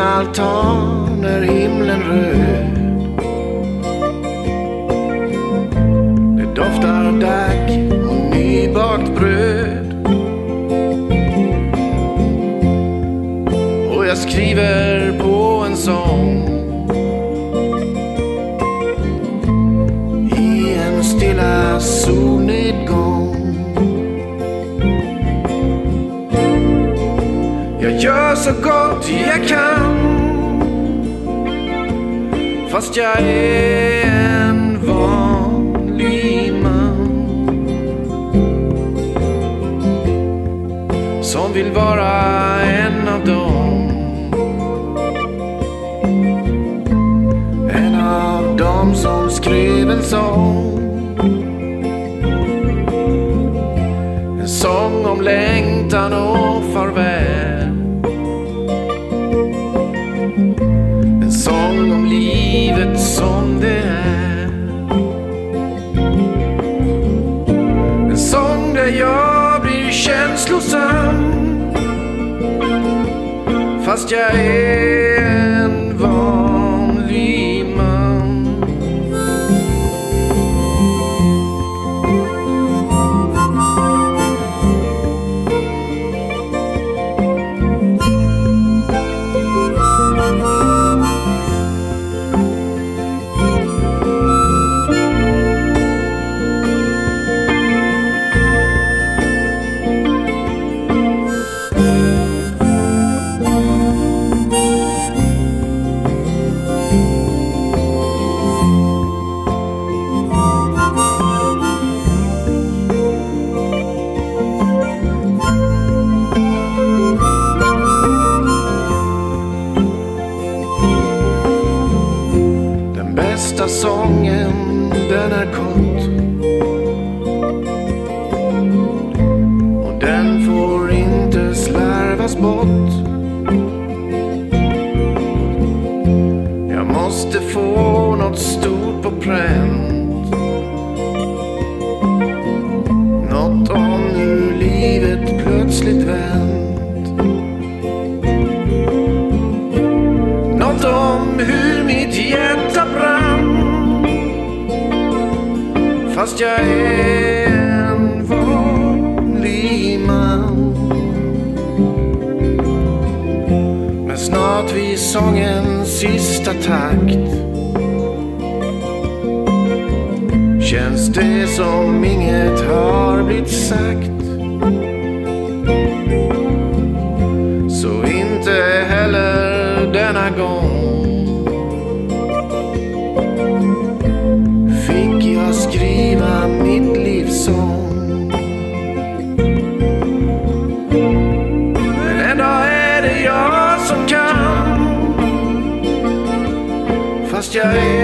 altan är himlen röd. Det doftar dack och nybakt bröd. Och jag skriver på en sång. I en stilla solnedgång. Jag gör så gott jag kan Fast jag är en vanlig man Som vill vara en av dem. En av dem som skrev en sång. En sång om längtan och som det är. En sång där jag blir känslosam Fast jag är allt. Och den får inte slarvas bort Jag måste få något stort på pränt Fast jag är en vanlig man. Men snart vid sångens sista takt. Känns det som inget har blivit sagt. Så inte heller denna gång. Är det